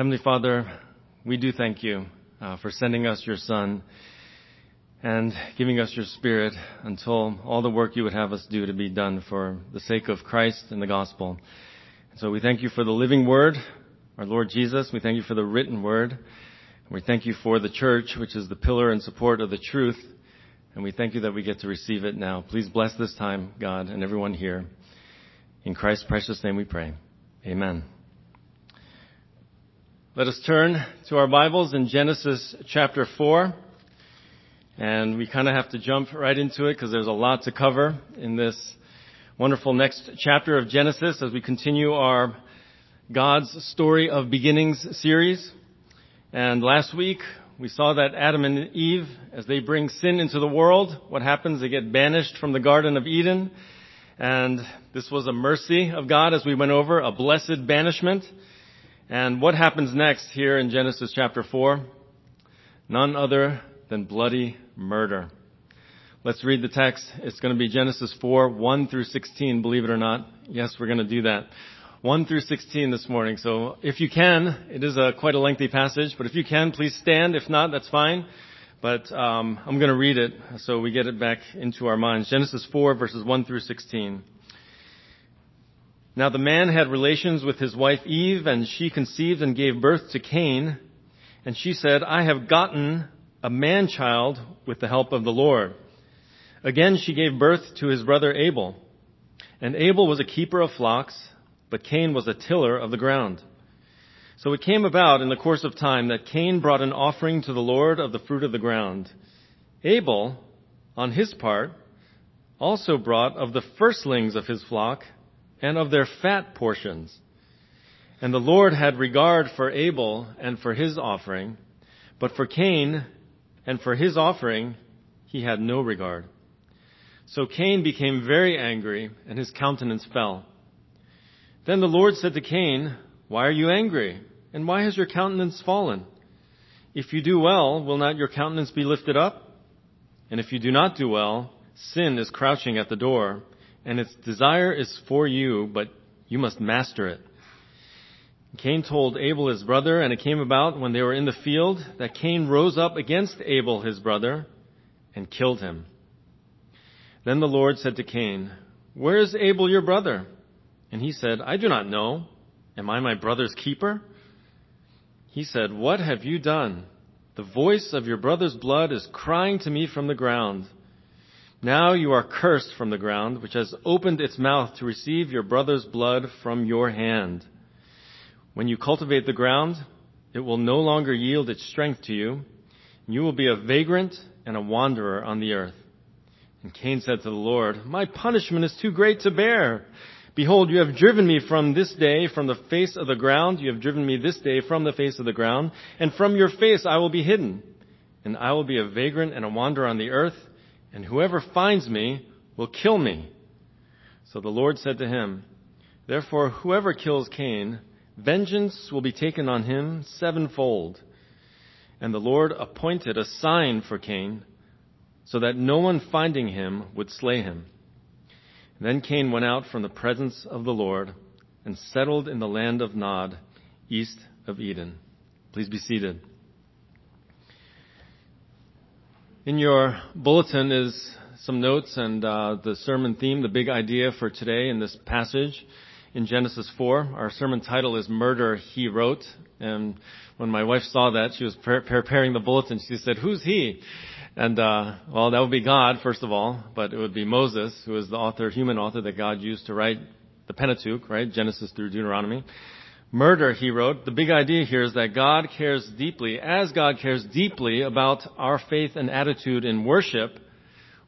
Heavenly Father, we do thank you uh, for sending us your Son and giving us your Spirit until all the work you would have us do to be done for the sake of Christ and the gospel. So we thank you for the living word, our Lord Jesus. We thank you for the written word. We thank you for the church, which is the pillar and support of the truth. And we thank you that we get to receive it now. Please bless this time, God, and everyone here. In Christ's precious name we pray. Amen. Let us turn to our Bibles in Genesis chapter 4. And we kind of have to jump right into it because there's a lot to cover in this wonderful next chapter of Genesis as we continue our God's Story of Beginnings series. And last week we saw that Adam and Eve, as they bring sin into the world, what happens? They get banished from the Garden of Eden. And this was a mercy of God as we went over, a blessed banishment. And what happens next here in Genesis chapter 4? None other than bloody murder. Let's read the text. It's going to be Genesis 4, 1 through 16, believe it or not. Yes, we're going to do that. 1 through 16 this morning. So if you can, it is a quite a lengthy passage, but if you can, please stand. If not, that's fine. But um, I'm going to read it so we get it back into our minds. Genesis 4, verses 1 through 16. Now the man had relations with his wife Eve, and she conceived and gave birth to Cain. And she said, I have gotten a man child with the help of the Lord. Again she gave birth to his brother Abel. And Abel was a keeper of flocks, but Cain was a tiller of the ground. So it came about in the course of time that Cain brought an offering to the Lord of the fruit of the ground. Abel, on his part, also brought of the firstlings of his flock and of their fat portions. And the Lord had regard for Abel and for his offering, but for Cain and for his offering he had no regard. So Cain became very angry, and his countenance fell. Then the Lord said to Cain, Why are you angry? And why has your countenance fallen? If you do well, will not your countenance be lifted up? And if you do not do well, sin is crouching at the door and its desire is for you, but you must master it. Cain told Abel his brother, and it came about when they were in the field that Cain rose up against Abel his brother and killed him. Then the Lord said to Cain, Where is Abel your brother? And he said, I do not know. Am I my brother's keeper? He said, What have you done? The voice of your brother's blood is crying to me from the ground. Now you are cursed from the ground, which has opened its mouth to receive your brother's blood from your hand. When you cultivate the ground, it will no longer yield its strength to you. And you will be a vagrant and a wanderer on the earth. And Cain said to the Lord, My punishment is too great to bear. Behold, you have driven me from this day from the face of the ground. You have driven me this day from the face of the ground. And from your face I will be hidden. And I will be a vagrant and a wanderer on the earth and whoever finds me will kill me. So the Lord said to him, Therefore, whoever kills Cain, vengeance will be taken on him sevenfold. And the Lord appointed a sign for Cain, so that no one finding him would slay him. Then Cain went out from the presence of the Lord and settled in the land of Nod, east of Eden. Please be seated. In your bulletin is some notes and uh, the sermon theme, the big idea for today in this passage in Genesis 4. Our sermon title is Murder He Wrote. And when my wife saw that, she was pre- preparing the bulletin. She said, Who's he? And, uh, well, that would be God, first of all, but it would be Moses, who is the author, human author that God used to write the Pentateuch, right? Genesis through Deuteronomy murder, he wrote, the big idea here is that God cares deeply, as God cares deeply about our faith and attitude in worship,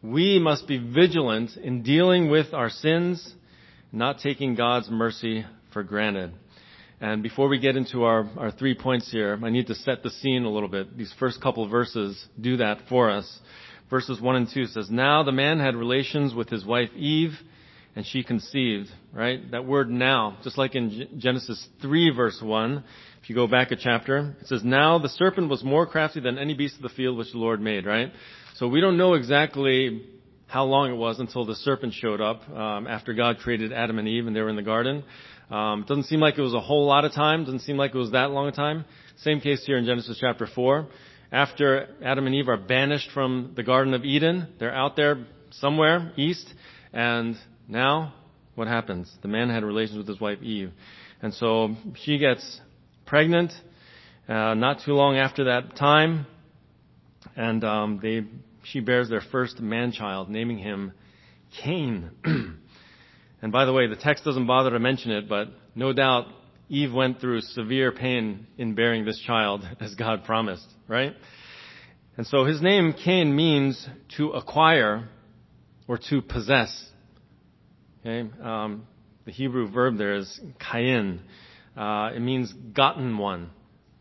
we must be vigilant in dealing with our sins, not taking God's mercy for granted. And before we get into our, our three points here, I need to set the scene a little bit. These first couple verses do that for us. Verses 1 and 2 says, Now the man had relations with his wife Eve, and she conceived, right? That word now, just like in Genesis 3 verse 1, if you go back a chapter, it says, now the serpent was more crafty than any beast of the field which the Lord made, right? So we don't know exactly how long it was until the serpent showed up um, after God created Adam and Eve and they were in the garden. Um, doesn't seem like it was a whole lot of time. Doesn't seem like it was that long a time. Same case here in Genesis chapter 4. After Adam and Eve are banished from the Garden of Eden, they're out there somewhere east, and now what happens? The man had relations with his wife Eve. And so she gets pregnant, uh, not too long after that time, and um, they she bears their first man child, naming him Cain. and by the way, the text doesn't bother to mention it, but no doubt Eve went through severe pain in bearing this child as God promised, right? And so his name, Cain, means to acquire or to possess. Okay? Um, the Hebrew verb there is kain. Uh, it means gotten one.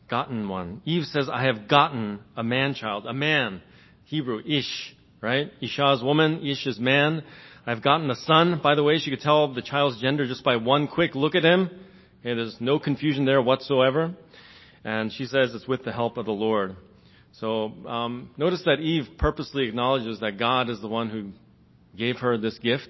Gotten one. Eve says, I have gotten a man child. A man. Hebrew, ish, right? Isha's woman, ish is man. I've gotten a son. By the way, she could tell the child's gender just by one quick look at him. Okay, there's no confusion there whatsoever. And she says it's with the help of the Lord. So um, notice that Eve purposely acknowledges that God is the one who gave her this gift.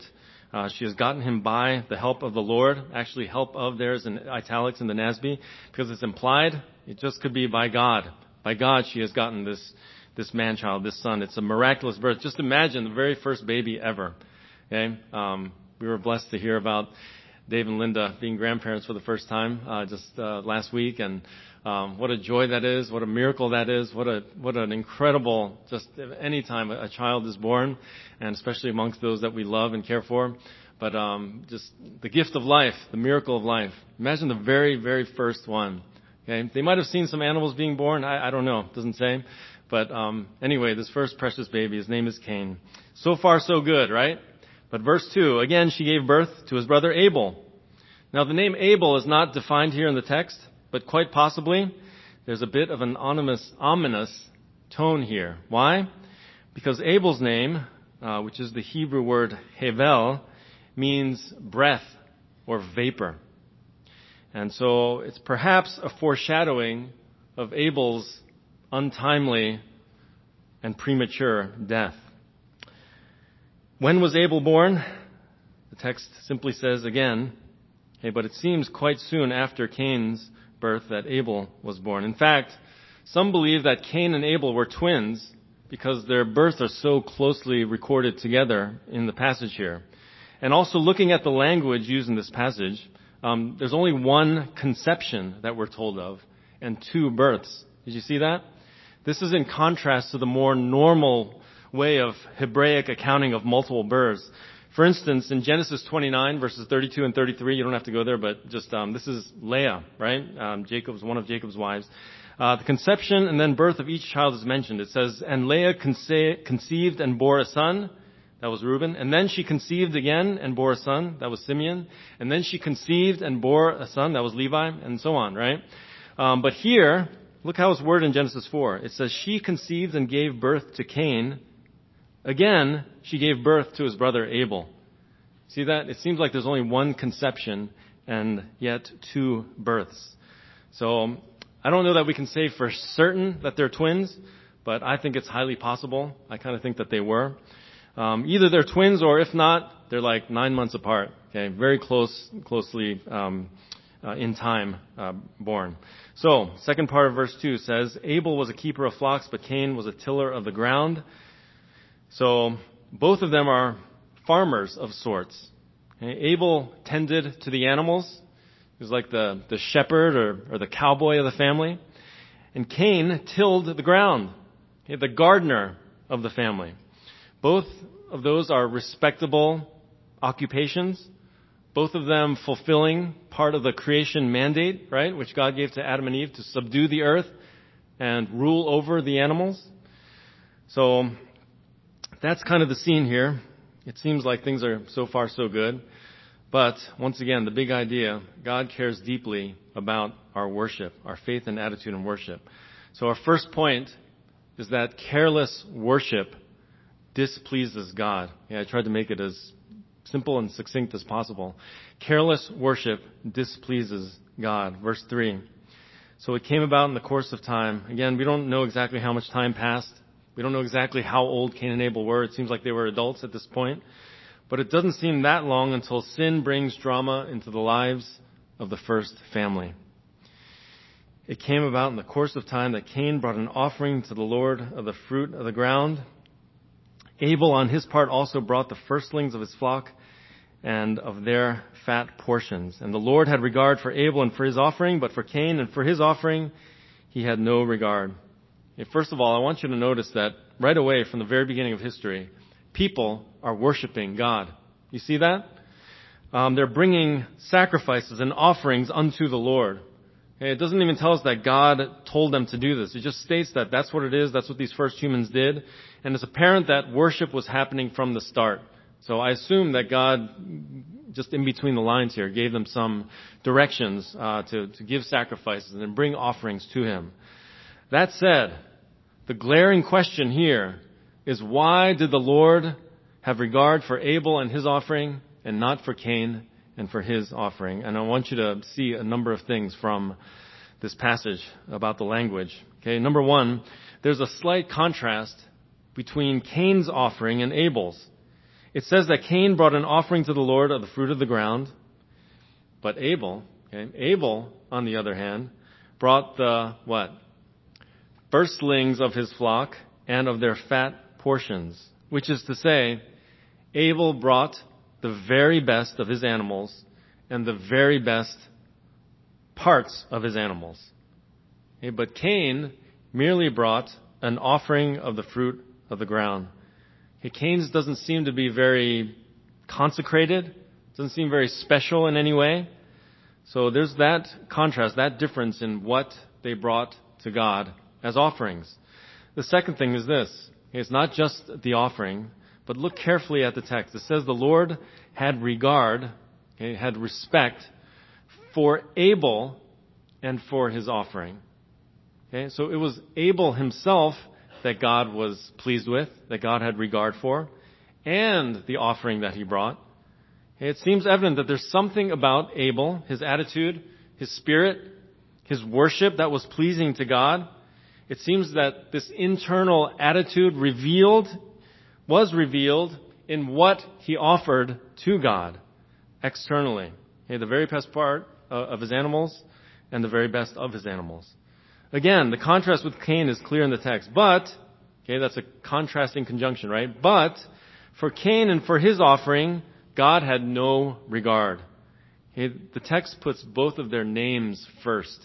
Uh, she has gotten him by the help of the Lord. Actually, help of theirs in italics in the NASB because it's implied. It just could be by God. By God, she has gotten this this man child, this son. It's a miraculous birth. Just imagine the very first baby ever. Okay, um, we were blessed to hear about Dave and Linda being grandparents for the first time uh, just uh, last week, and what a joy that is! What a miracle that is! What a what an incredible just any time a, child is born, and especially amongst those that we love and care for. But um, just the gift of life, the miracle of life. Imagine the very very first one. Okay, they might have seen some animals being born. I, I don't know. It doesn't say. But um, anyway, this first precious baby, his name is Cain. So far, so good, right? But verse 2, again, she gave birth to his brother Abel. Now, the name Abel is not defined here in the text, but quite possibly there's a bit of an ominous, ominous tone here. Why? Because Abel's name, uh, which is the Hebrew word hevel, means breath or vapor. And so it's perhaps a foreshadowing of Abel's untimely and premature death. When was Abel born? The text simply says again, hey, but it seems quite soon after Cain's birth that Abel was born. In fact, some believe that Cain and Abel were twins because their births are so closely recorded together in the passage here. And also looking at the language used in this passage, um, there's only one conception that we're told of and two births. Did you see that? This is in contrast to the more normal way of Hebraic accounting of multiple births. For instance, in Genesis 29 verses 32 and 33, you don't have to go there, but just um, this is Leah, right? Um, Jacob's one of Jacob's wives. Uh, the conception and then birth of each child is mentioned. It says, "And Leah conce- conceived and bore a son." That was Reuben. And then she conceived again and bore a son. That was Simeon. And then she conceived and bore a son. That was Levi, and so on, right? Um, but here, Look how it's worded in Genesis 4. It says, She conceived and gave birth to Cain. Again, she gave birth to his brother Abel. See that? It seems like there's only one conception and yet two births. So, I don't know that we can say for certain that they're twins, but I think it's highly possible. I kind of think that they were. Um, either they're twins or if not, they're like nine months apart. Okay, very close, closely um, uh, in time uh, born. So, second part of verse 2 says, Abel was a keeper of flocks, but Cain was a tiller of the ground. So, both of them are farmers of sorts. Okay? Abel tended to the animals. He was like the, the shepherd or, or the cowboy of the family. And Cain tilled the ground. Okay? The gardener of the family. Both of those are respectable occupations both of them fulfilling part of the creation mandate, right, which God gave to Adam and Eve to subdue the earth and rule over the animals. So that's kind of the scene here. It seems like things are so far so good. But once again, the big idea, God cares deeply about our worship, our faith and attitude in worship. So our first point is that careless worship displeases God. Yeah, I tried to make it as simple and succinct as possible. Careless worship displeases God. Verse 3. So it came about in the course of time. Again, we don't know exactly how much time passed. We don't know exactly how old Cain and Abel were. It seems like they were adults at this point. But it doesn't seem that long until sin brings drama into the lives of the first family. It came about in the course of time that Cain brought an offering to the Lord of the fruit of the ground. Abel, on his part, also brought the firstlings of his flock and of their fat portions. And the Lord had regard for Abel and for his offering, but for Cain and for his offering, he had no regard. First of all, I want you to notice that right away from the very beginning of history, people are worshiping God. You see that? Um, they're bringing sacrifices and offerings unto the Lord. It doesn't even tell us that God told them to do this. It just states that that's what it is. That's what these first humans did. And it's apparent that worship was happening from the start. So I assume that God, just in between the lines here, gave them some directions uh, to, to give sacrifices and bring offerings to Him. That said, the glaring question here is why did the Lord have regard for Abel and his offering and not for Cain and for his offering? And I want you to see a number of things from this passage about the language. Okay, number one, there's a slight contrast between Cain's offering and Abel's. It says that Cain brought an offering to the Lord of the fruit of the ground, but Abel, okay, Abel, on the other hand, brought the what? Firstlings of his flock and of their fat portions, which is to say, Abel brought the very best of his animals and the very best parts of his animals. Okay, but Cain merely brought an offering of the fruit of the ground. Okay, Cain's doesn't seem to be very consecrated, doesn't seem very special in any way. So there's that contrast, that difference in what they brought to God as offerings. The second thing is this. It's not just the offering, but look carefully at the text. It says the Lord had regard, okay, had respect for Abel and for his offering. Okay, so it was Abel himself that God was pleased with, that God had regard for, and the offering that he brought. It seems evident that there's something about Abel, his attitude, his spirit, his worship that was pleasing to God it seems that this internal attitude revealed, was revealed in what he offered to God externally. The very best part of his animals and the very best of his animals. Again, the contrast with Cain is clear in the text, but, okay, that's a contrasting conjunction, right? But, for Cain and for his offering, God had no regard. Okay, the text puts both of their names first.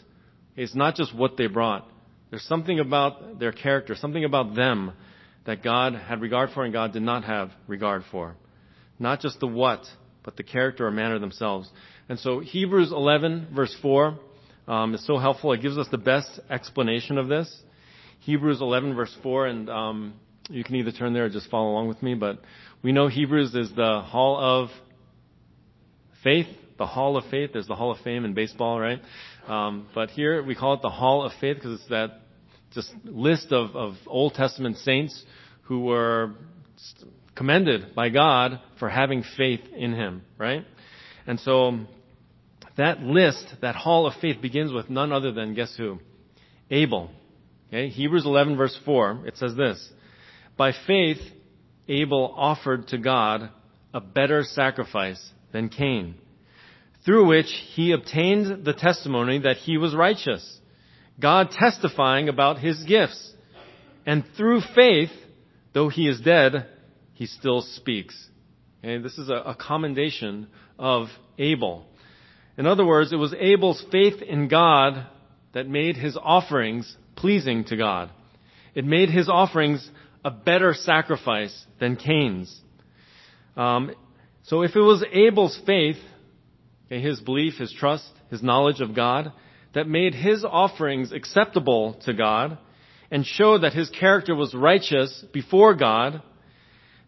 It's not just what they brought. There's something about their character, something about them that God had regard for and God did not have regard for. Not just the what, but the character or manner themselves. And so Hebrews 11 verse 4 um, is so helpful. It gives us the best explanation of this. Hebrews 11 verse 4, and um, you can either turn there or just follow along with me. But we know Hebrews is the hall of faith, the hall of faith. There's the hall of fame in baseball, right? Um, but here we call it the Hall of Faith because it's that just list of, of Old Testament saints who were commended by God for having faith in Him, right? And so that list, that Hall of Faith begins with none other than guess who? Abel. Okay? Hebrews 11 verse 4, it says this, By faith, Abel offered to God a better sacrifice than Cain through which he obtained the testimony that he was righteous, God testifying about his gifts. And through faith, though he is dead, he still speaks. Okay, this is a, a commendation of Abel. In other words, it was Abel's faith in God that made his offerings pleasing to God. It made his offerings a better sacrifice than Cain's. Um, so if it was Abel's faith okay, his belief, his trust, his knowledge of God, that made his offerings acceptable to God and showed that his character was righteous before God,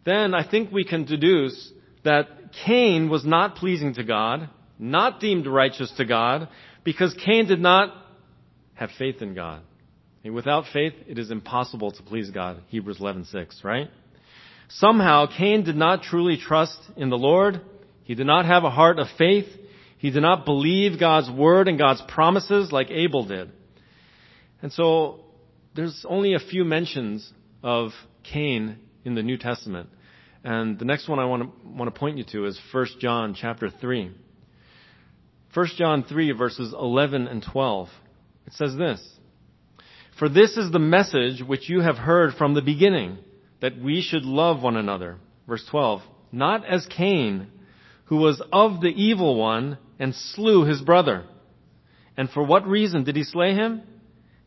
then I think we can deduce that Cain was not pleasing to God, not deemed righteous to God, because Cain did not have faith in God. And without faith, it is impossible to please God. Hebrews 11:6, right? Somehow Cain did not truly trust in the Lord. He did not have a heart of faith. He did not believe God's word and God's promises like Abel did. And so there's only a few mentions of Cain in the New Testament. And the next one I want to, want to point you to is 1 John chapter 3. 1 John 3 verses 11 and 12. It says this, For this is the message which you have heard from the beginning, that we should love one another. Verse 12, not as Cain, who was of the evil one and slew his brother. And for what reason did he slay him?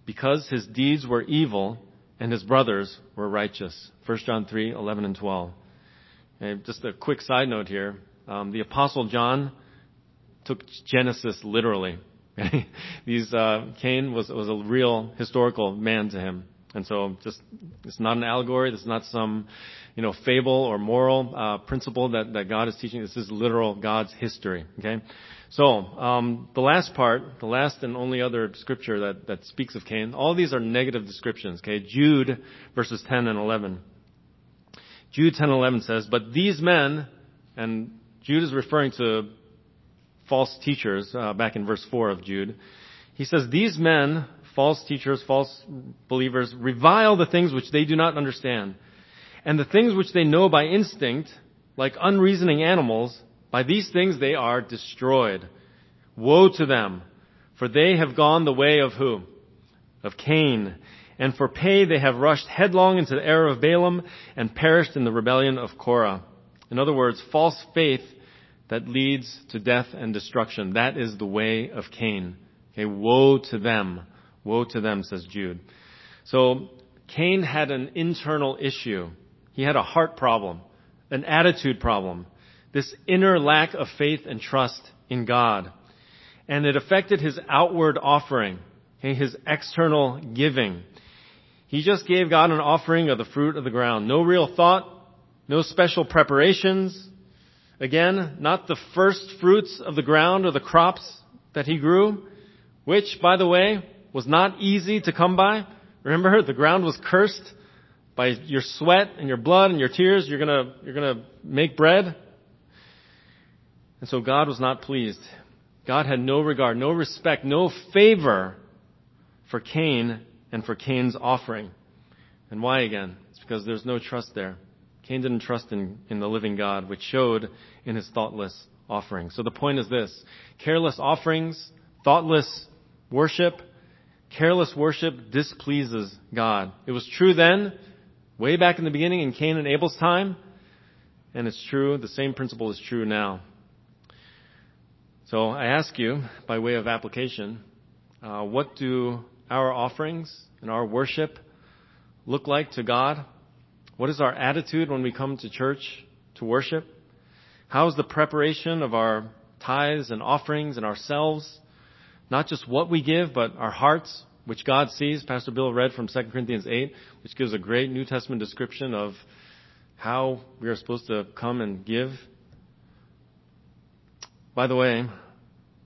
Because his deeds were evil and his brothers were righteous. 1 John 3, 11 and 12. Okay, just a quick side note here. Um, the apostle John took Genesis literally. These, uh, Cain was, was a real historical man to him. And so just, it's not an allegory. This is not some, you know, fable or moral, uh, principle that, that God is teaching. This is literal God's history. Okay? So, um, the last part, the last and only other scripture that, that speaks of Cain, all these are negative descriptions. Okay? Jude verses 10 and 11. Jude 10 and 11 says, But these men, and Jude is referring to false teachers uh, back in verse 4 of Jude. He says, These men, false teachers, false believers, revile the things which they do not understand. And the things which they know by instinct, like unreasoning animals, by these things they are destroyed. Woe to them, for they have gone the way of who? Of Cain. And for pay they have rushed headlong into the error of Balaam and perished in the rebellion of Korah. In other words, false faith that leads to death and destruction. That is the way of Cain. Okay, woe to them. Woe to them, says Jude. So, Cain had an internal issue. He had a heart problem, an attitude problem, this inner lack of faith and trust in God. And it affected his outward offering, his external giving. He just gave God an offering of the fruit of the ground. No real thought, no special preparations, Again, not the first fruits of the ground or the crops that he grew, which, by the way, was not easy to come by. Remember, the ground was cursed by your sweat and your blood and your tears. You're gonna, you're gonna make bread. And so God was not pleased. God had no regard, no respect, no favor for Cain and for Cain's offering. And why again? It's because there's no trust there. Cain didn't trust in, in the living God, which showed in his thoughtless offering. So the point is this careless offerings, thoughtless worship, careless worship displeases God. It was true then, way back in the beginning in Cain and Abel's time, and it's true, the same principle is true now. So I ask you, by way of application, uh, what do our offerings and our worship look like to God? What is our attitude when we come to church to worship? How is the preparation of our tithes and offerings and ourselves? Not just what we give, but our hearts, which God sees. Pastor Bill read from 2 Corinthians 8, which gives a great New Testament description of how we are supposed to come and give. By the way,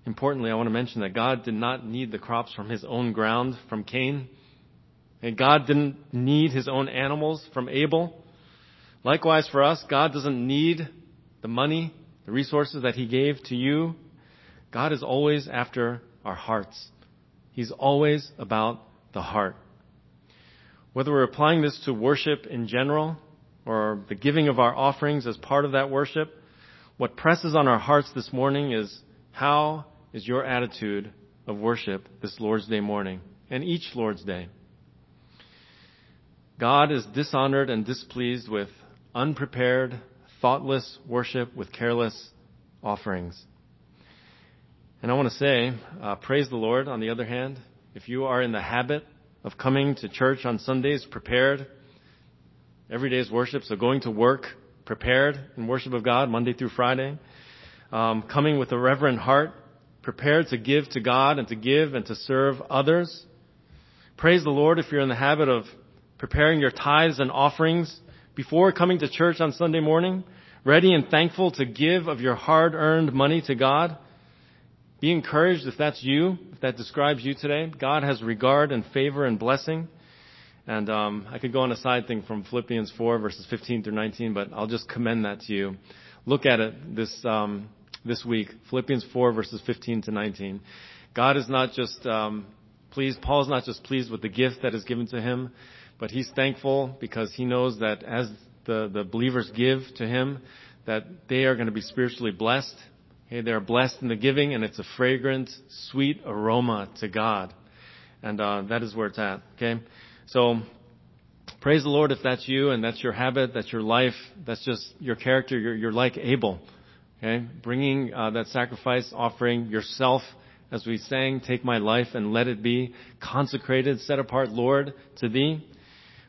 importantly, I want to mention that God did not need the crops from his own ground from Cain. And God didn't need his own animals from Abel. Likewise for us, God doesn't need the money, the resources that he gave to you. God is always after our hearts. He's always about the heart. Whether we're applying this to worship in general or the giving of our offerings as part of that worship, what presses on our hearts this morning is how is your attitude of worship this Lord's Day morning and each Lord's Day? God is dishonored and displeased with unprepared, thoughtless worship with careless offerings. And I want to say, uh, praise the Lord, on the other hand, if you are in the habit of coming to church on Sundays prepared, every day's worship, so going to work prepared in worship of God Monday through Friday, um, coming with a reverent heart, prepared to give to God and to give and to serve others. Praise the Lord if you're in the habit of preparing your tithes and offerings before coming to church on Sunday morning, ready and thankful to give of your hard earned money to God. Be encouraged if that's you, if that describes you today. God has regard and favor and blessing. And um, I could go on a side thing from Philippians 4 verses 15 through 19, but I'll just commend that to you. Look at it this um, this week. Philippians 4 verses 15 to 19. God is not just um, pleased. Paul is not just pleased with the gift that is given to him, but he's thankful because he knows that as the, the believers give to him, that they are going to be spiritually blessed Okay, they are blessed in the giving, and it's a fragrant, sweet aroma to God. And uh, that is where it's at. Okay? So, praise the Lord if that's you and that's your habit, that's your life, that's just your character. You're, you're like Abel. Okay? Bringing uh, that sacrifice, offering yourself, as we sang, take my life and let it be consecrated, set apart, Lord, to thee.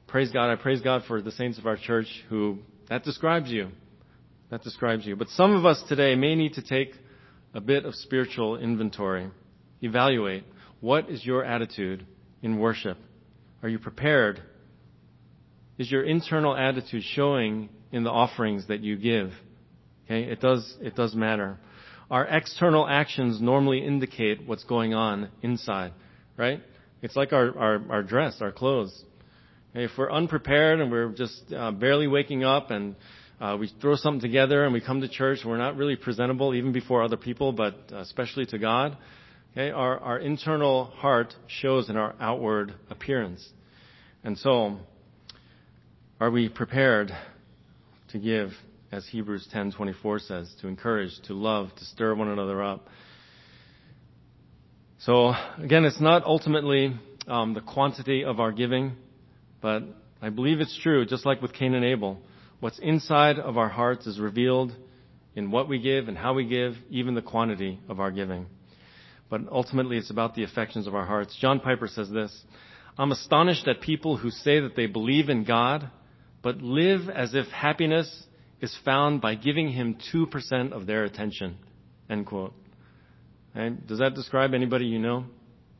Praise God. I praise God for the saints of our church who, that describes you. That describes you. But some of us today may need to take a bit of spiritual inventory. Evaluate. What is your attitude in worship? Are you prepared? Is your internal attitude showing in the offerings that you give? Okay, it does, it does matter. Our external actions normally indicate what's going on inside, right? It's like our, our, our dress, our clothes. If we're unprepared and we're just uh, barely waking up and uh, we throw something together and we come to church we're not really presentable even before other people, but especially to God, okay, our, our internal heart shows in our outward appearance. And so, are we prepared to give, as Hebrews 10:24 says, to encourage, to love, to stir one another up? So again, it's not ultimately um, the quantity of our giving, but I believe it's true, just like with Cain and Abel. What's inside of our hearts is revealed in what we give and how we give, even the quantity of our giving. But ultimately, it's about the affections of our hearts. John Piper says this I'm astonished at people who say that they believe in God, but live as if happiness is found by giving Him 2% of their attention. End quote. And does that describe anybody you know?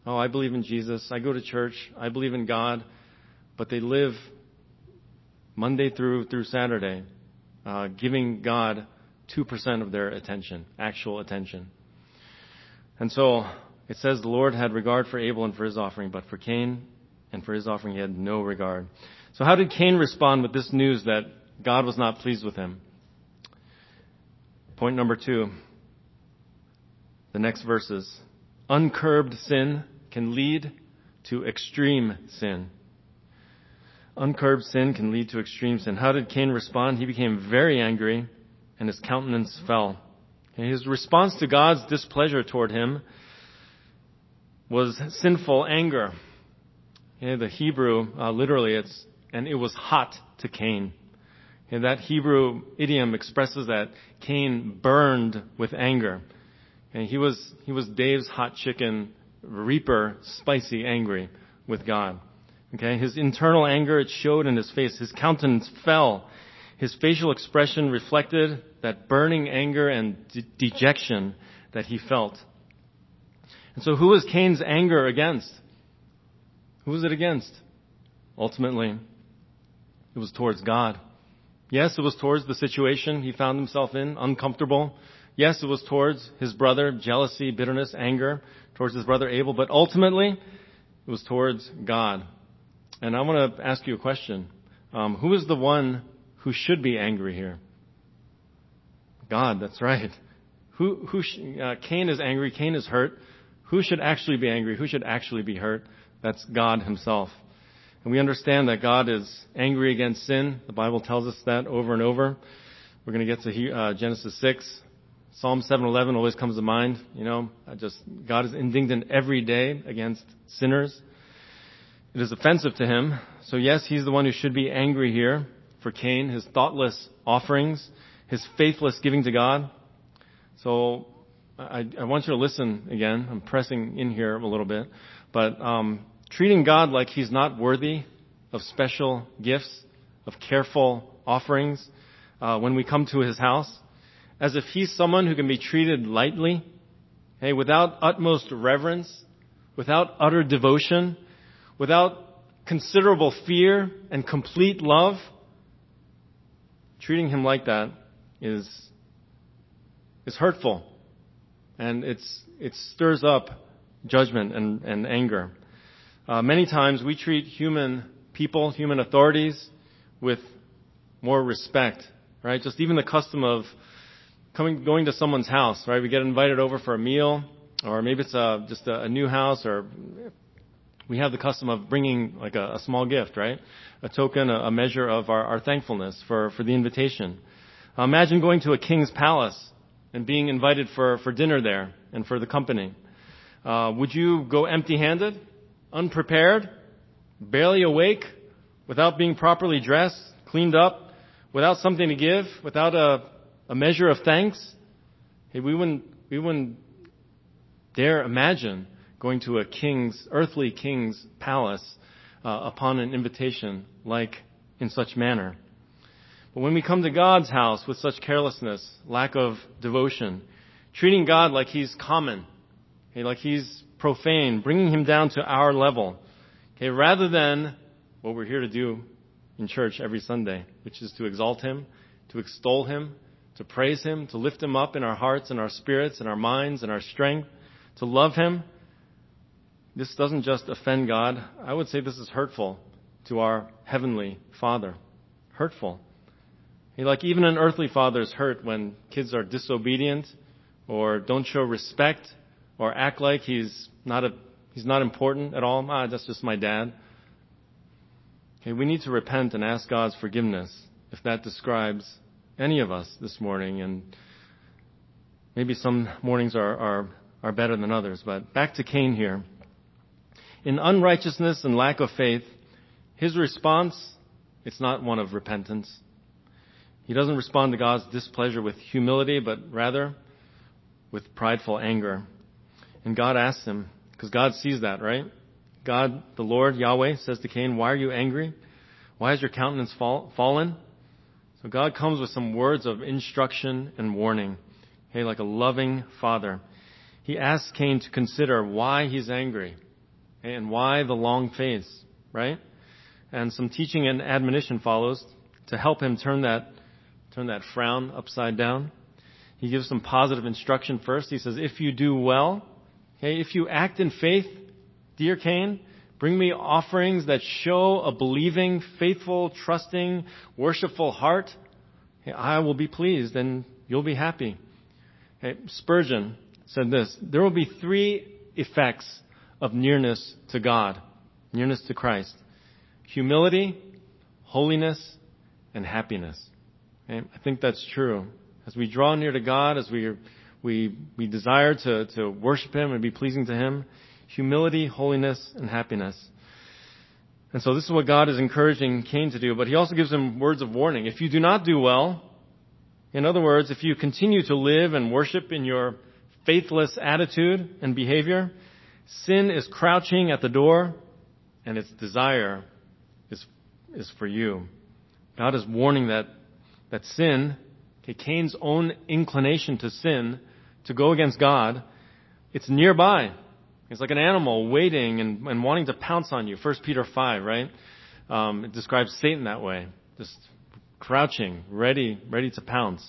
Oh, I believe in Jesus. I go to church. I believe in God. But they live Monday through through Saturday, uh, giving God two percent of their attention, actual attention. And so it says the Lord had regard for Abel and for his offering, but for Cain and for his offering he had no regard. So how did Cain respond with this news that God was not pleased with him? Point number two. The next verses. Uncurbed sin can lead to extreme sin. Uncurbed sin can lead to extreme sin. How did Cain respond? He became very angry and his countenance fell. And his response to God's displeasure toward him was sinful anger. In the Hebrew, uh, literally, it's, and it was hot to Cain. And that Hebrew idiom expresses that Cain burned with anger. And he was, he was Dave's hot chicken reaper, spicy angry with God. Okay, his internal anger, it showed in his face. His countenance fell. His facial expression reflected that burning anger and de- dejection that he felt. And so who was Cain's anger against? Who was it against? Ultimately, it was towards God. Yes, it was towards the situation he found himself in, uncomfortable. Yes, it was towards his brother, jealousy, bitterness, anger towards his brother Abel, but ultimately, it was towards God. And I want to ask you a question. Um, who is the one who should be angry here? God, that's right. Who, who, uh, Cain is angry. Cain is hurt. Who should actually be angry? Who should actually be hurt? That's God himself. And we understand that God is angry against sin. The Bible tells us that over and over. We're going to get to uh, Genesis 6. Psalm 7:11 always comes to mind. You know, I just God is indignant every day against sinners. It is offensive to him. So yes, he's the one who should be angry here for Cain, his thoughtless offerings, his faithless giving to God. So I, I want you to listen again. I'm pressing in here a little bit, but um, treating God like he's not worthy of special gifts, of careful offerings uh, when we come to his house, as if he's someone who can be treated lightly, hey, without utmost reverence, without utter devotion, without considerable fear and complete love, treating him like that is, is hurtful. And it's, it stirs up judgment and, and anger. Uh, many times we treat human people, human authorities, with more respect, right? Just even the custom of coming, going to someone's house, right? We get invited over for a meal, or maybe it's a, just a, a new house, or we have the custom of bringing like a, a small gift, right? A token, a, a measure of our, our, thankfulness for, for the invitation. Imagine going to a king's palace and being invited for, for dinner there and for the company? Uh, would you go empty handed, unprepared, barely awake, without being properly dressed, cleaned up, without something to give, without a, a measure of thanks? Hey, we wouldn't, we wouldn't dare imagine going to a king's, earthly king's palace uh, upon an invitation like in such manner. But when we come to God's house with such carelessness, lack of devotion, treating God like he's common, okay, like he's profane, bringing him down to our level, okay, rather than what we're here to do in church every Sunday, which is to exalt him, to extol him, to praise him, to lift him up in our hearts and our spirits and our minds and our strength, to love him. This doesn't just offend God. I would say this is hurtful to our heavenly Father. Hurtful. Like even an earthly father is hurt when kids are disobedient or don't show respect or act like he's not a, he's not important at all. Ah, that's just my dad. Okay, we need to repent and ask God's forgiveness if that describes any of us this morning. And maybe some mornings are, are, are better than others. But back to Cain here. In unrighteousness and lack of faith, his response, it's not one of repentance. He doesn't respond to God's displeasure with humility, but rather with prideful anger. And God asks him, because God sees that, right? God, the Lord, Yahweh, says to Cain, Why are you angry? Why has your countenance fall, fallen? So God comes with some words of instruction and warning. Hey, like a loving father. He asks Cain to consider why he's angry and why the long face, right? And some teaching and admonition follows to help him turn that, turn that frown upside down. He gives some positive instruction first. He says, if you do well, okay, if you act in faith, dear Cain, bring me offerings that show a believing, faithful, trusting, worshipful heart. Okay, I will be pleased and you'll be happy. Okay, Spurgeon said this, there will be three effects of nearness to God, nearness to Christ. Humility, holiness, and happiness. I think that's true. As we draw near to God, as we, we, we desire to, to worship Him and be pleasing to Him, humility, holiness, and happiness. And so this is what God is encouraging Cain to do, but He also gives him words of warning. If you do not do well, in other words, if you continue to live and worship in your faithless attitude and behavior, sin is crouching at the door and its desire is, is for you. God is warning that, that sin, Cain's own inclination to sin, to go against God, it's nearby. It's like an animal waiting and, and wanting to pounce on you. 1 Peter 5, right? Um, it describes Satan that way. Just crouching, ready, ready to pounce.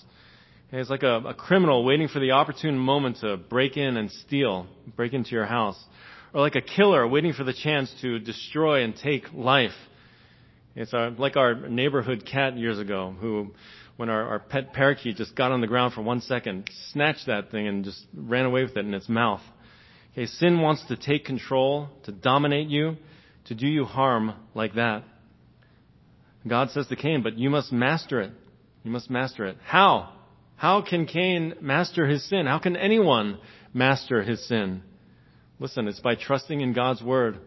It's like a, a criminal waiting for the opportune moment to break in and steal, break into your house. Or like a killer waiting for the chance to destroy and take life. It's our, like our neighborhood cat years ago who, when our, our pet parakeet just got on the ground for one second, snatched that thing and just ran away with it in its mouth. Okay, sin wants to take control, to dominate you, to do you harm like that. God says to Cain, but you must master it. You must master it. How? How can Cain master his sin? How can anyone master his sin? Listen, it's by trusting in God's word,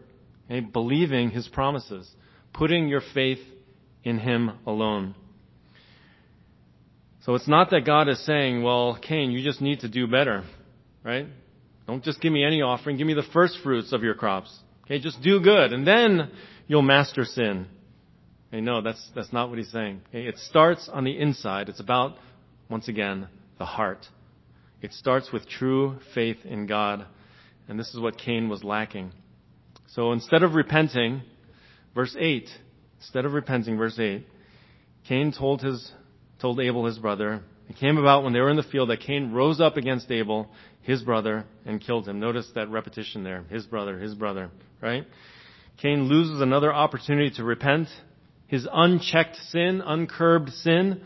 okay? believing his promises, putting your faith in him alone. So it's not that God is saying, well, Cain, you just need to do better, right? Don't just give me any offering. Give me the first fruits of your crops. Okay, just do good, and then you'll master sin. Okay, no, that's that's not what he's saying. Okay, it starts on the inside. It's about once again the heart. It starts with true faith in God, and this is what Cain was lacking. So instead of repenting, verse eight, instead of repenting, verse eight, Cain told his told Abel his brother. It came about when they were in the field that Cain rose up against Abel his brother and killed him. Notice that repetition there. His brother, his brother, right? Cain loses another opportunity to repent. His unchecked sin, uncurbed sin,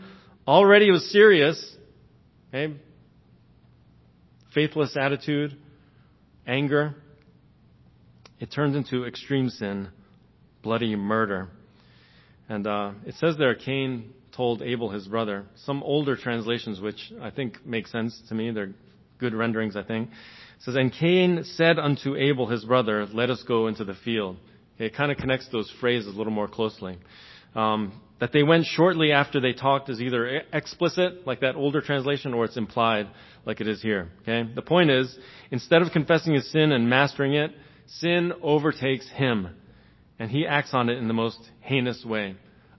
already was serious. Okay? Faithless attitude, anger. It turns into extreme sin, bloody murder. And uh, it says there, Cain told Abel his brother. Some older translations, which I think make sense to me, they're good renderings, I think. It says, And Cain said unto Abel his brother, Let us go into the field. It kind of connects those phrases a little more closely. Um, that they went shortly after they talked is either explicit, like that older translation, or it's implied, like it is here. Okay? The point is, instead of confessing his sin and mastering it, sin overtakes him, and he acts on it in the most heinous way.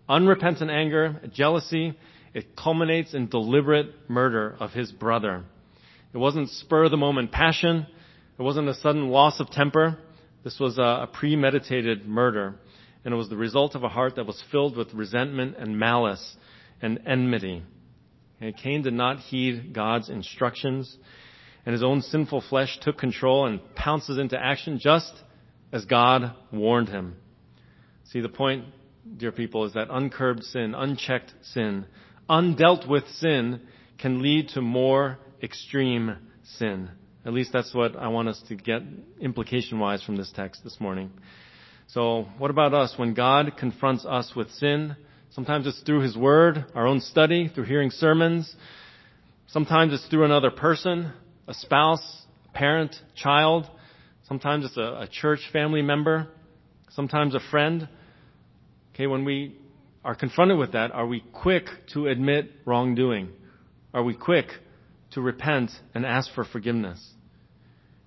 Unrepentant anger, jealousy, it culminates in deliberate murder of his brother. It wasn't spur of the moment passion. It wasn't a sudden loss of temper. This was a premeditated murder and it was the result of a heart that was filled with resentment and malice and enmity. And Cain did not heed God's instructions, and his own sinful flesh took control and pounces into action just as God warned him. See, the point, dear people, is that uncurbed sin, unchecked sin, undealt with sin can lead to more extreme sin. At least that's what I want us to get implication wise from this text this morning. So what about us? When God confronts us with sin, sometimes it's through His Word, our own study, through hearing sermons. Sometimes it's through another person, a spouse, parent, child. Sometimes it's a, a church family member. Sometimes a friend. Okay, when we are confronted with that, are we quick to admit wrongdoing? Are we quick to repent and ask for forgiveness?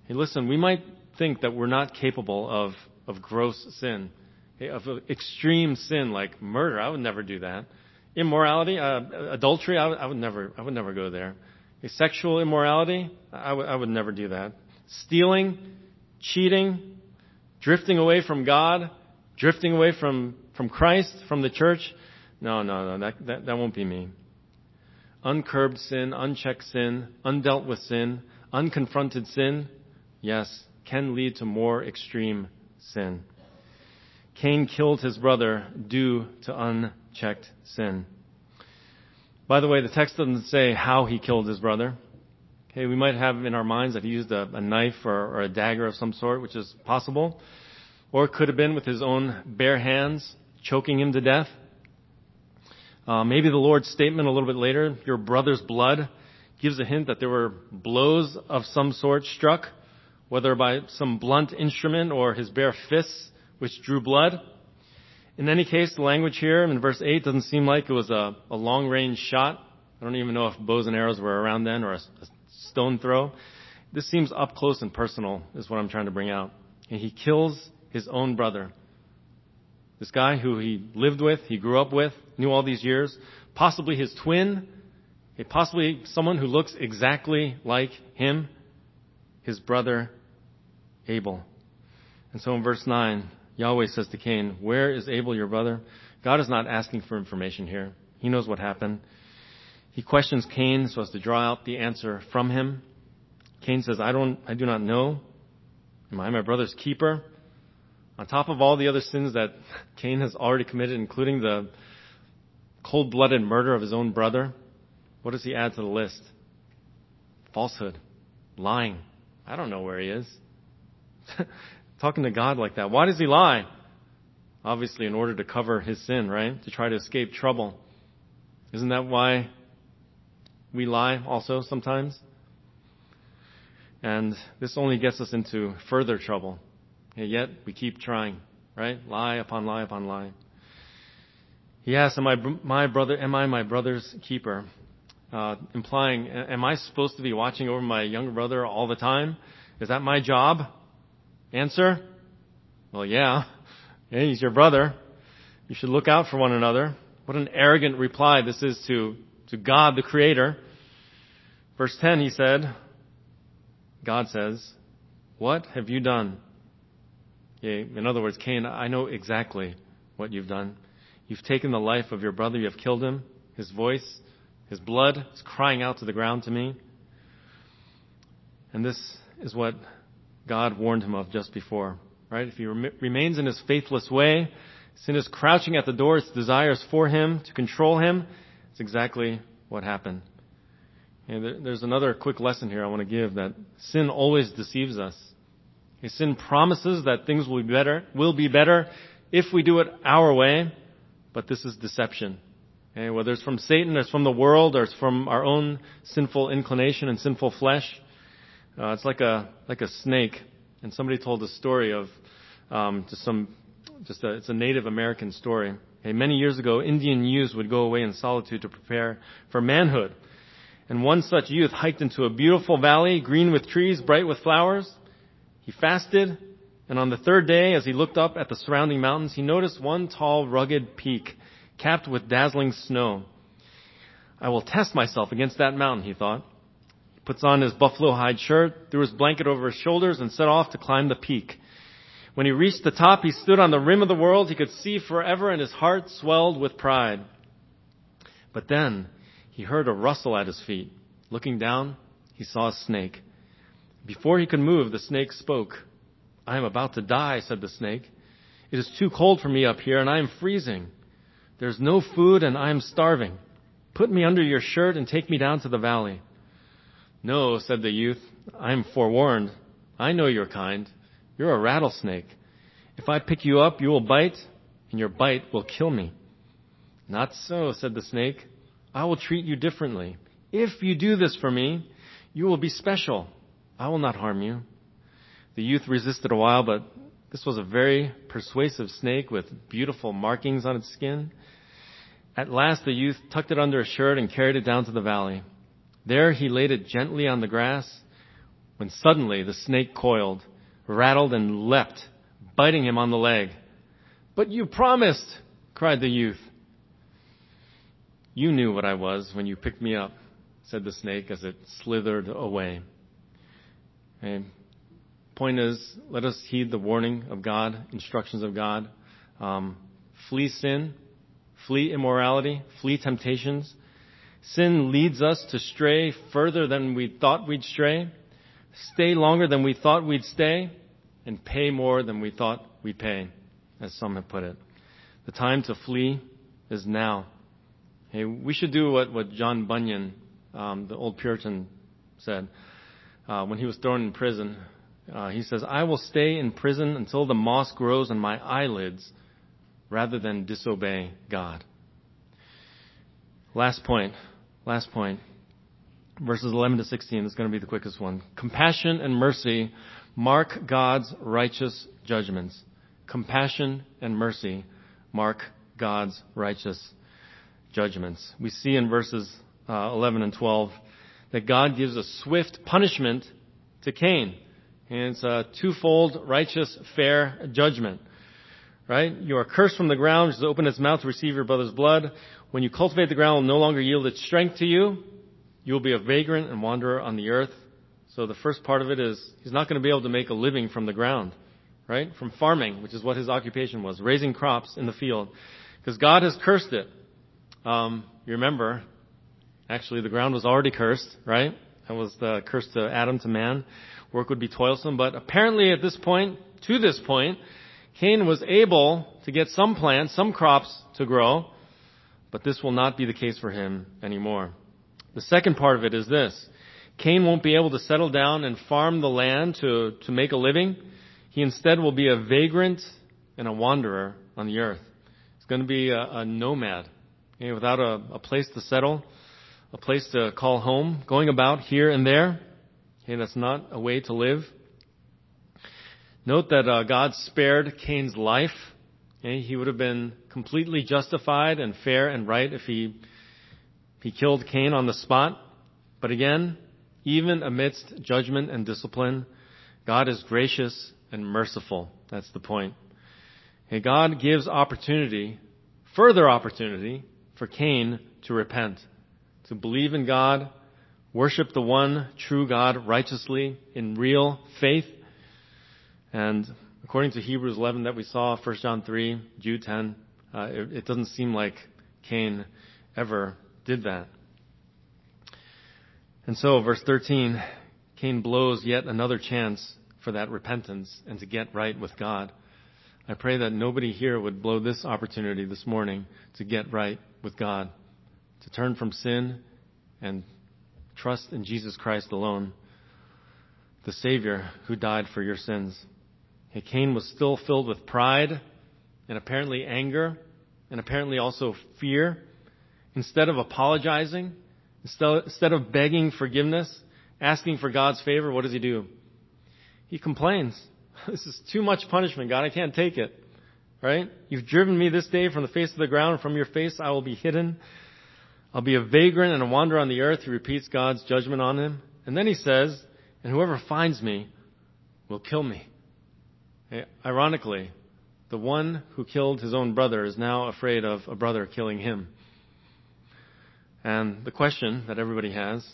Hey, listen, we might think that we're not capable of of gross sin, eh, of uh, extreme sin like murder. I would never do that. Immorality, uh, adultery, I would, I would, never, I would never go there. A sexual immorality, I would, would never do that. Stealing, cheating, drifting away from God, drifting away from, from Christ, from the church. No, no, no, that, that, that won't be me. Uncurbed sin, unchecked sin, undealt with sin, unconfronted sin, yes, can lead to more extreme sin. Cain killed his brother due to unchecked sin. By the way, the text doesn't say how he killed his brother. Okay, we might have in our minds that he used a, a knife or, or, a dagger of some sort, which is possible. Or it could have been with his own bare hands, choking him to death. Uh, maybe the Lord's statement a little bit later, your brother's blood, gives a hint that there were blows of some sort struck whether by some blunt instrument or his bare fists, which drew blood. In any case, the language here in verse 8 doesn't seem like it was a, a long range shot. I don't even know if bows and arrows were around then or a, a stone throw. This seems up close and personal, is what I'm trying to bring out. And he kills his own brother. This guy who he lived with, he grew up with, knew all these years, possibly his twin, eh, possibly someone who looks exactly like him, his brother Abel. And so in verse 9, Yahweh says to Cain, Where is Abel your brother? God is not asking for information here. He knows what happened. He questions Cain so as to draw out the answer from him. Cain says, I don't, I do not know. Am I my brother's keeper? On top of all the other sins that Cain has already committed, including the cold-blooded murder of his own brother, what does he add to the list? Falsehood. Lying. I don't know where he is. Talking to God like that. Why does he lie? Obviously, in order to cover his sin, right? To try to escape trouble. Isn't that why we lie also sometimes? And this only gets us into further trouble. And yet we keep trying, right? Lie upon lie upon lie. He asks, am I my brother, am I my brother's keeper? Uh, implying, am I supposed to be watching over my younger brother all the time? Is that my job? Answer? Well, yeah. yeah. He's your brother. You should look out for one another. What an arrogant reply this is to, to God, the Creator. Verse 10, he said, God says, What have you done? In other words, Cain, I know exactly what you've done. You've taken the life of your brother, you have killed him. His voice, his blood is crying out to the ground to me. And this is what God warned him of just before. Right? If he rem- remains in his faithless way, sin is crouching at the door, its desires for him to control him. It's exactly what happened. And there, there's another quick lesson here I want to give that sin always deceives us. sin promises that things will be better, will be better if we do it our way, but this is deception. Okay, whether it's from Satan, or it's from the world, or it's from our own sinful inclination and sinful flesh. Uh, it's like a like a snake. And somebody told a story of um, just some just a, it's a Native American story. Okay, many years ago, Indian youths would go away in solitude to prepare for manhood. And one such youth hiked into a beautiful valley, green with trees, bright with flowers. He fasted, and on the third day, as he looked up at the surrounding mountains, he noticed one tall, rugged peak capped with dazzling snow. I will test myself against that mountain, he thought. Puts on his buffalo hide shirt, threw his blanket over his shoulders, and set off to climb the peak. When he reached the top, he stood on the rim of the world. He could see forever, and his heart swelled with pride. But then he heard a rustle at his feet. Looking down, he saw a snake. Before he could move, the snake spoke. I am about to die, said the snake. It is too cold for me up here, and I am freezing. There's no food and I am starving. Put me under your shirt and take me down to the valley. No, said the youth. I am forewarned. I know your kind. You're a rattlesnake. If I pick you up, you will bite, and your bite will kill me. Not so, said the snake. I will treat you differently. If you do this for me, you will be special. I will not harm you. The youth resisted a while, but this was a very persuasive snake with beautiful markings on its skin. At last the youth tucked it under a shirt and carried it down to the valley. There he laid it gently on the grass when suddenly the snake coiled, rattled and leapt, biting him on the leg. But you promised, cried the youth. You knew what I was when you picked me up, said the snake as it slithered away. And point is, let us heed the warning of God, instructions of God. Um, flee sin, flee immorality, flee temptations. Sin leads us to stray further than we thought we'd stray, stay longer than we thought we'd stay, and pay more than we thought we'd pay, as some have put it. The time to flee is now. Hey, we should do what, what John Bunyan, um, the old Puritan, said uh, when he was thrown in prison. Uh, he says, I will stay in prison until the moss grows on my eyelids rather than disobey God. Last point. Last point. Verses 11 to 16 is going to be the quickest one. Compassion and mercy mark God's righteous judgments. Compassion and mercy mark God's righteous judgments. We see in verses uh, 11 and 12 that God gives a swift punishment to Cain. And it's a twofold righteous, fair judgment. Right? You are cursed from the ground, which has opened its mouth to receive your brother's blood. When you cultivate the ground, it will no longer yield its strength to you. You will be a vagrant and wanderer on the earth. So the first part of it is he's not going to be able to make a living from the ground, right? From farming, which is what his occupation was, raising crops in the field. Because God has cursed it. Um, you remember, actually the ground was already cursed, right? That was the curse to Adam, to man. Work would be toilsome, but apparently at this point, to this point, Cain was able to get some plants, some crops to grow, but this will not be the case for him anymore. The second part of it is this. Cain won't be able to settle down and farm the land to, to make a living. He instead will be a vagrant and a wanderer on the earth. He's going to be a, a nomad, without a, a place to settle, a place to call home, going about here and there. Okay, that's not a way to live. Note that uh, God spared Cain's life. Okay, he would have been completely justified and fair and right if he, he killed Cain on the spot. But again, even amidst judgment and discipline, God is gracious and merciful. That's the point. Okay, God gives opportunity, further opportunity, for Cain to repent, to believe in God, worship the one true God righteously in real faith. And according to Hebrews 11 that we saw, 1 John 3, Jude 10, uh, it, it doesn't seem like Cain ever did that. And so, verse 13, Cain blows yet another chance for that repentance and to get right with God. I pray that nobody here would blow this opportunity this morning to get right with God, to turn from sin and Trust in Jesus Christ alone, the Savior who died for your sins. Cain was still filled with pride and apparently anger and apparently also fear. instead of apologizing, instead of begging forgiveness, asking for God's favor, what does he do? He complains. This is too much punishment, God. I can't take it. Right? You've driven me this day from the face of the ground. From your face I will be hidden. I'll be a vagrant and a wanderer on the earth. He repeats God's judgment on him. And then he says, and whoever finds me will kill me. Ironically, the one who killed his own brother is now afraid of a brother killing him. And the question that everybody has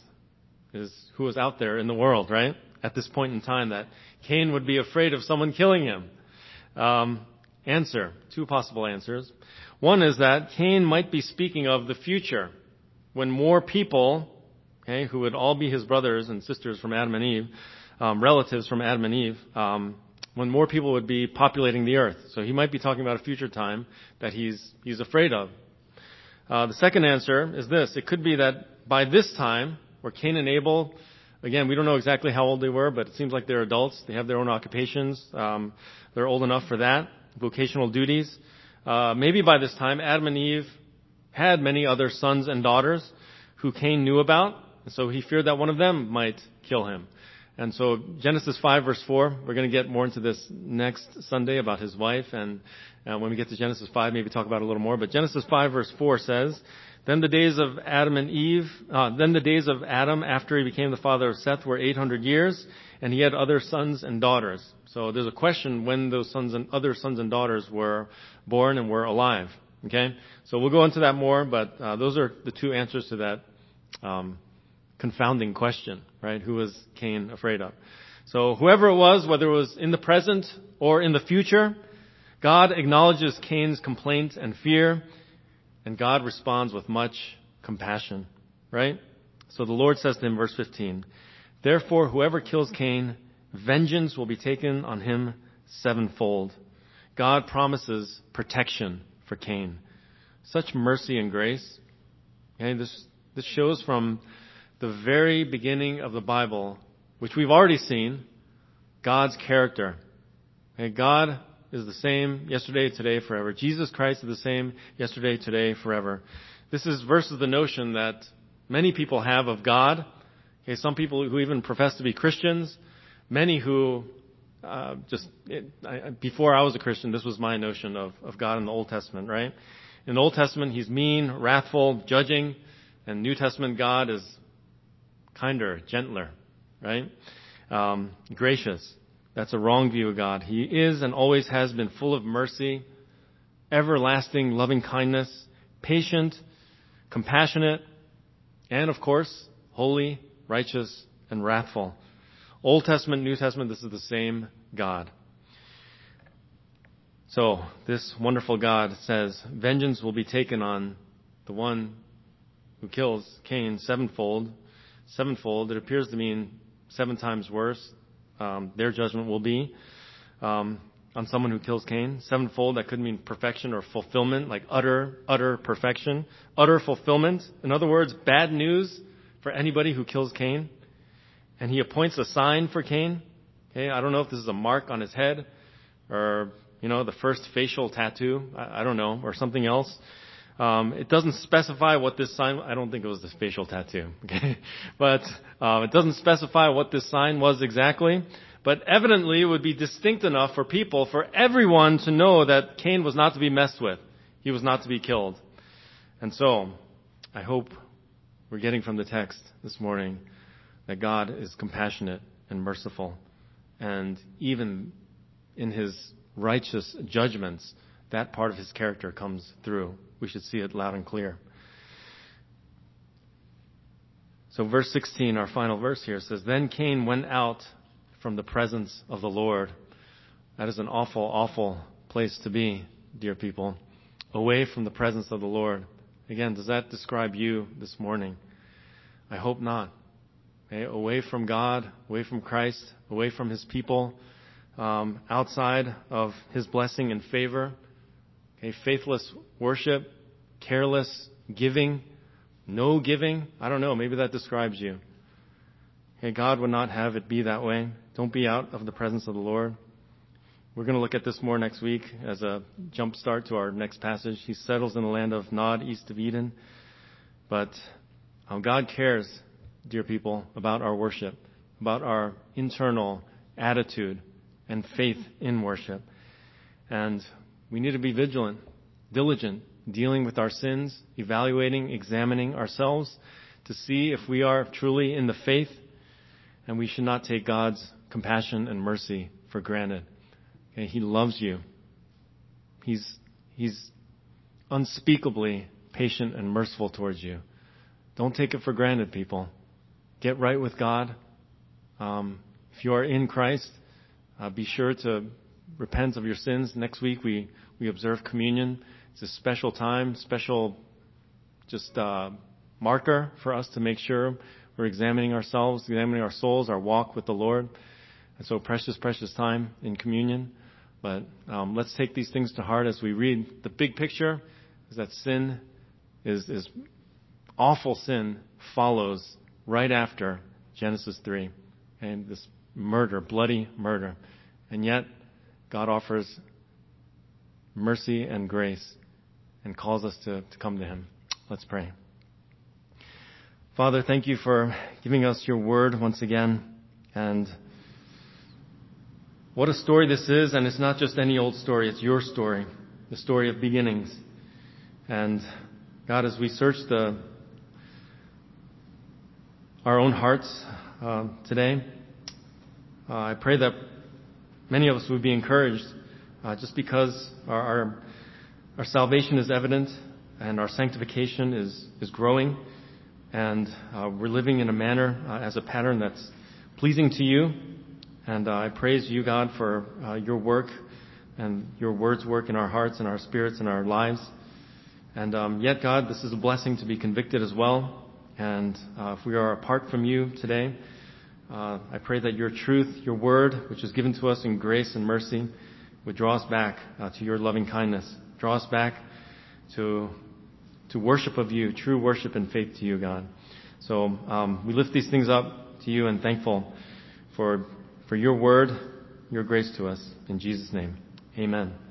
is who is out there in the world, right? At this point in time that Cain would be afraid of someone killing him. Um, answer. Two possible answers. One is that Cain might be speaking of the future when more people, okay, who would all be his brothers and sisters from Adam and Eve, um, relatives from Adam and Eve, um, when more people would be populating the earth. So he might be talking about a future time that he's, he's afraid of. Uh, the second answer is this. It could be that by this time, where Cain and Abel, again, we don't know exactly how old they were, but it seems like they're adults. They have their own occupations. Um, they're old enough for that, vocational duties. Uh, maybe by this time, Adam and Eve had many other sons and daughters who Cain knew about, and so he feared that one of them might kill him. And so Genesis 5 verse 4, we're going to get more into this next Sunday about his wife and uh, when we get to Genesis 5 maybe talk about it a little more. But Genesis 5 verse 4 says, then the days of Adam and Eve, uh, then the days of Adam after he became the father of Seth were 800 years and he had other sons and daughters. So there's a question when those sons and other sons and daughters were born and were alive. Okay? So we'll go into that more, but uh, those are the two answers to that um, confounding question, right? Who was Cain afraid of? So whoever it was, whether it was in the present or in the future, God acknowledges Cain's complaint and fear, and God responds with much compassion, right? So the Lord says to him, verse 15, Therefore whoever kills Cain, vengeance will be taken on him sevenfold. God promises protection for Cain. Such mercy and grace. Okay, this, this shows from the very beginning of the Bible, which we've already seen, God's character. Okay, God is the same yesterday, today, forever. Jesus Christ is the same yesterday, today, forever. This is versus the notion that many people have of God. Okay, some people who even profess to be Christians, many who uh, just it, I, before I was a Christian, this was my notion of, of God in the Old Testament, right? In the Old Testament, He's mean, wrathful, judging, and New Testament God is kinder, gentler, right? Um, gracious. That's a wrong view of God. He is and always has been full of mercy, everlasting loving kindness, patient, compassionate, and of course, holy, righteous, and wrathful. Old Testament, New Testament, this is the same God. So, this wonderful God says, vengeance will be taken on the one who kills Cain sevenfold sevenfold, it appears to mean seven times worse. Um, their judgment will be um, on someone who kills Cain. Sevenfold, that could mean perfection or fulfillment, like utter, utter perfection, utter fulfillment. In other words, bad news for anybody who kills Cain. And he appoints a sign for Cain. Okay, I don't know if this is a mark on his head or, you know, the first facial tattoo. I, I don't know, or something else. Um, it doesn't specify what this sign. I don't think it was the facial tattoo, okay? But um, it doesn't specify what this sign was exactly. But evidently, it would be distinct enough for people, for everyone to know that Cain was not to be messed with. He was not to be killed. And so, I hope we're getting from the text this morning that God is compassionate and merciful, and even in His righteous judgments, that part of His character comes through we should see it loud and clear. So verse 16, our final verse here says, Then Cain went out from the presence of the Lord. That is an awful, awful place to be, dear people. Away from the presence of the Lord. Again, does that describe you this morning? I hope not. Okay? Away from God, away from Christ, away from His people, um, outside of His blessing and favor. Okay, faithless worship, careless giving, no giving. I don't know, maybe that describes you. Okay, God would not have it be that way. Don't be out of the presence of the Lord. We're going to look at this more next week as a jump start to our next passage. He settles in the land of Nod, east of Eden. But um, God cares, dear people, about our worship, about our internal attitude and faith in worship. And we need to be vigilant, diligent, dealing with our sins, evaluating, examining ourselves to see if we are truly in the faith, and we should not take God's compassion and mercy for granted. Okay, he loves you. He's, he's unspeakably patient and merciful towards you. Don't take it for granted, people. Get right with God. Um, if you are in Christ, uh, be sure to repent of your sins. Next week we, we observe communion. It's a special time, special just uh, marker for us to make sure we're examining ourselves, examining our souls, our walk with the Lord. And so precious, precious time in communion. But um, let's take these things to heart as we read. The big picture is that sin is, is awful sin follows right after Genesis 3 and this murder, bloody murder. And yet, God offers mercy and grace and calls us to, to come to Him. Let's pray. Father, thank you for giving us your word once again. And what a story this is, and it's not just any old story, it's your story, the story of beginnings. And God, as we search the, our own hearts uh, today, uh, I pray that many of us would be encouraged uh, just because our, our our salvation is evident and our sanctification is, is growing. And uh, we're living in a manner uh, as a pattern that's pleasing to you. And uh, I praise you, God, for uh, your work and your words work in our hearts and our spirits and our lives. And um, yet, God, this is a blessing to be convicted as well. And uh, if we are apart from you today, uh, I pray that your truth, your word, which is given to us in grace and mercy, would draw us back to your loving kindness Draw us back to, to worship of you, true worship and faith to you, God. So um, we lift these things up to you and thankful for, for your word, your grace to us. In Jesus' name, amen.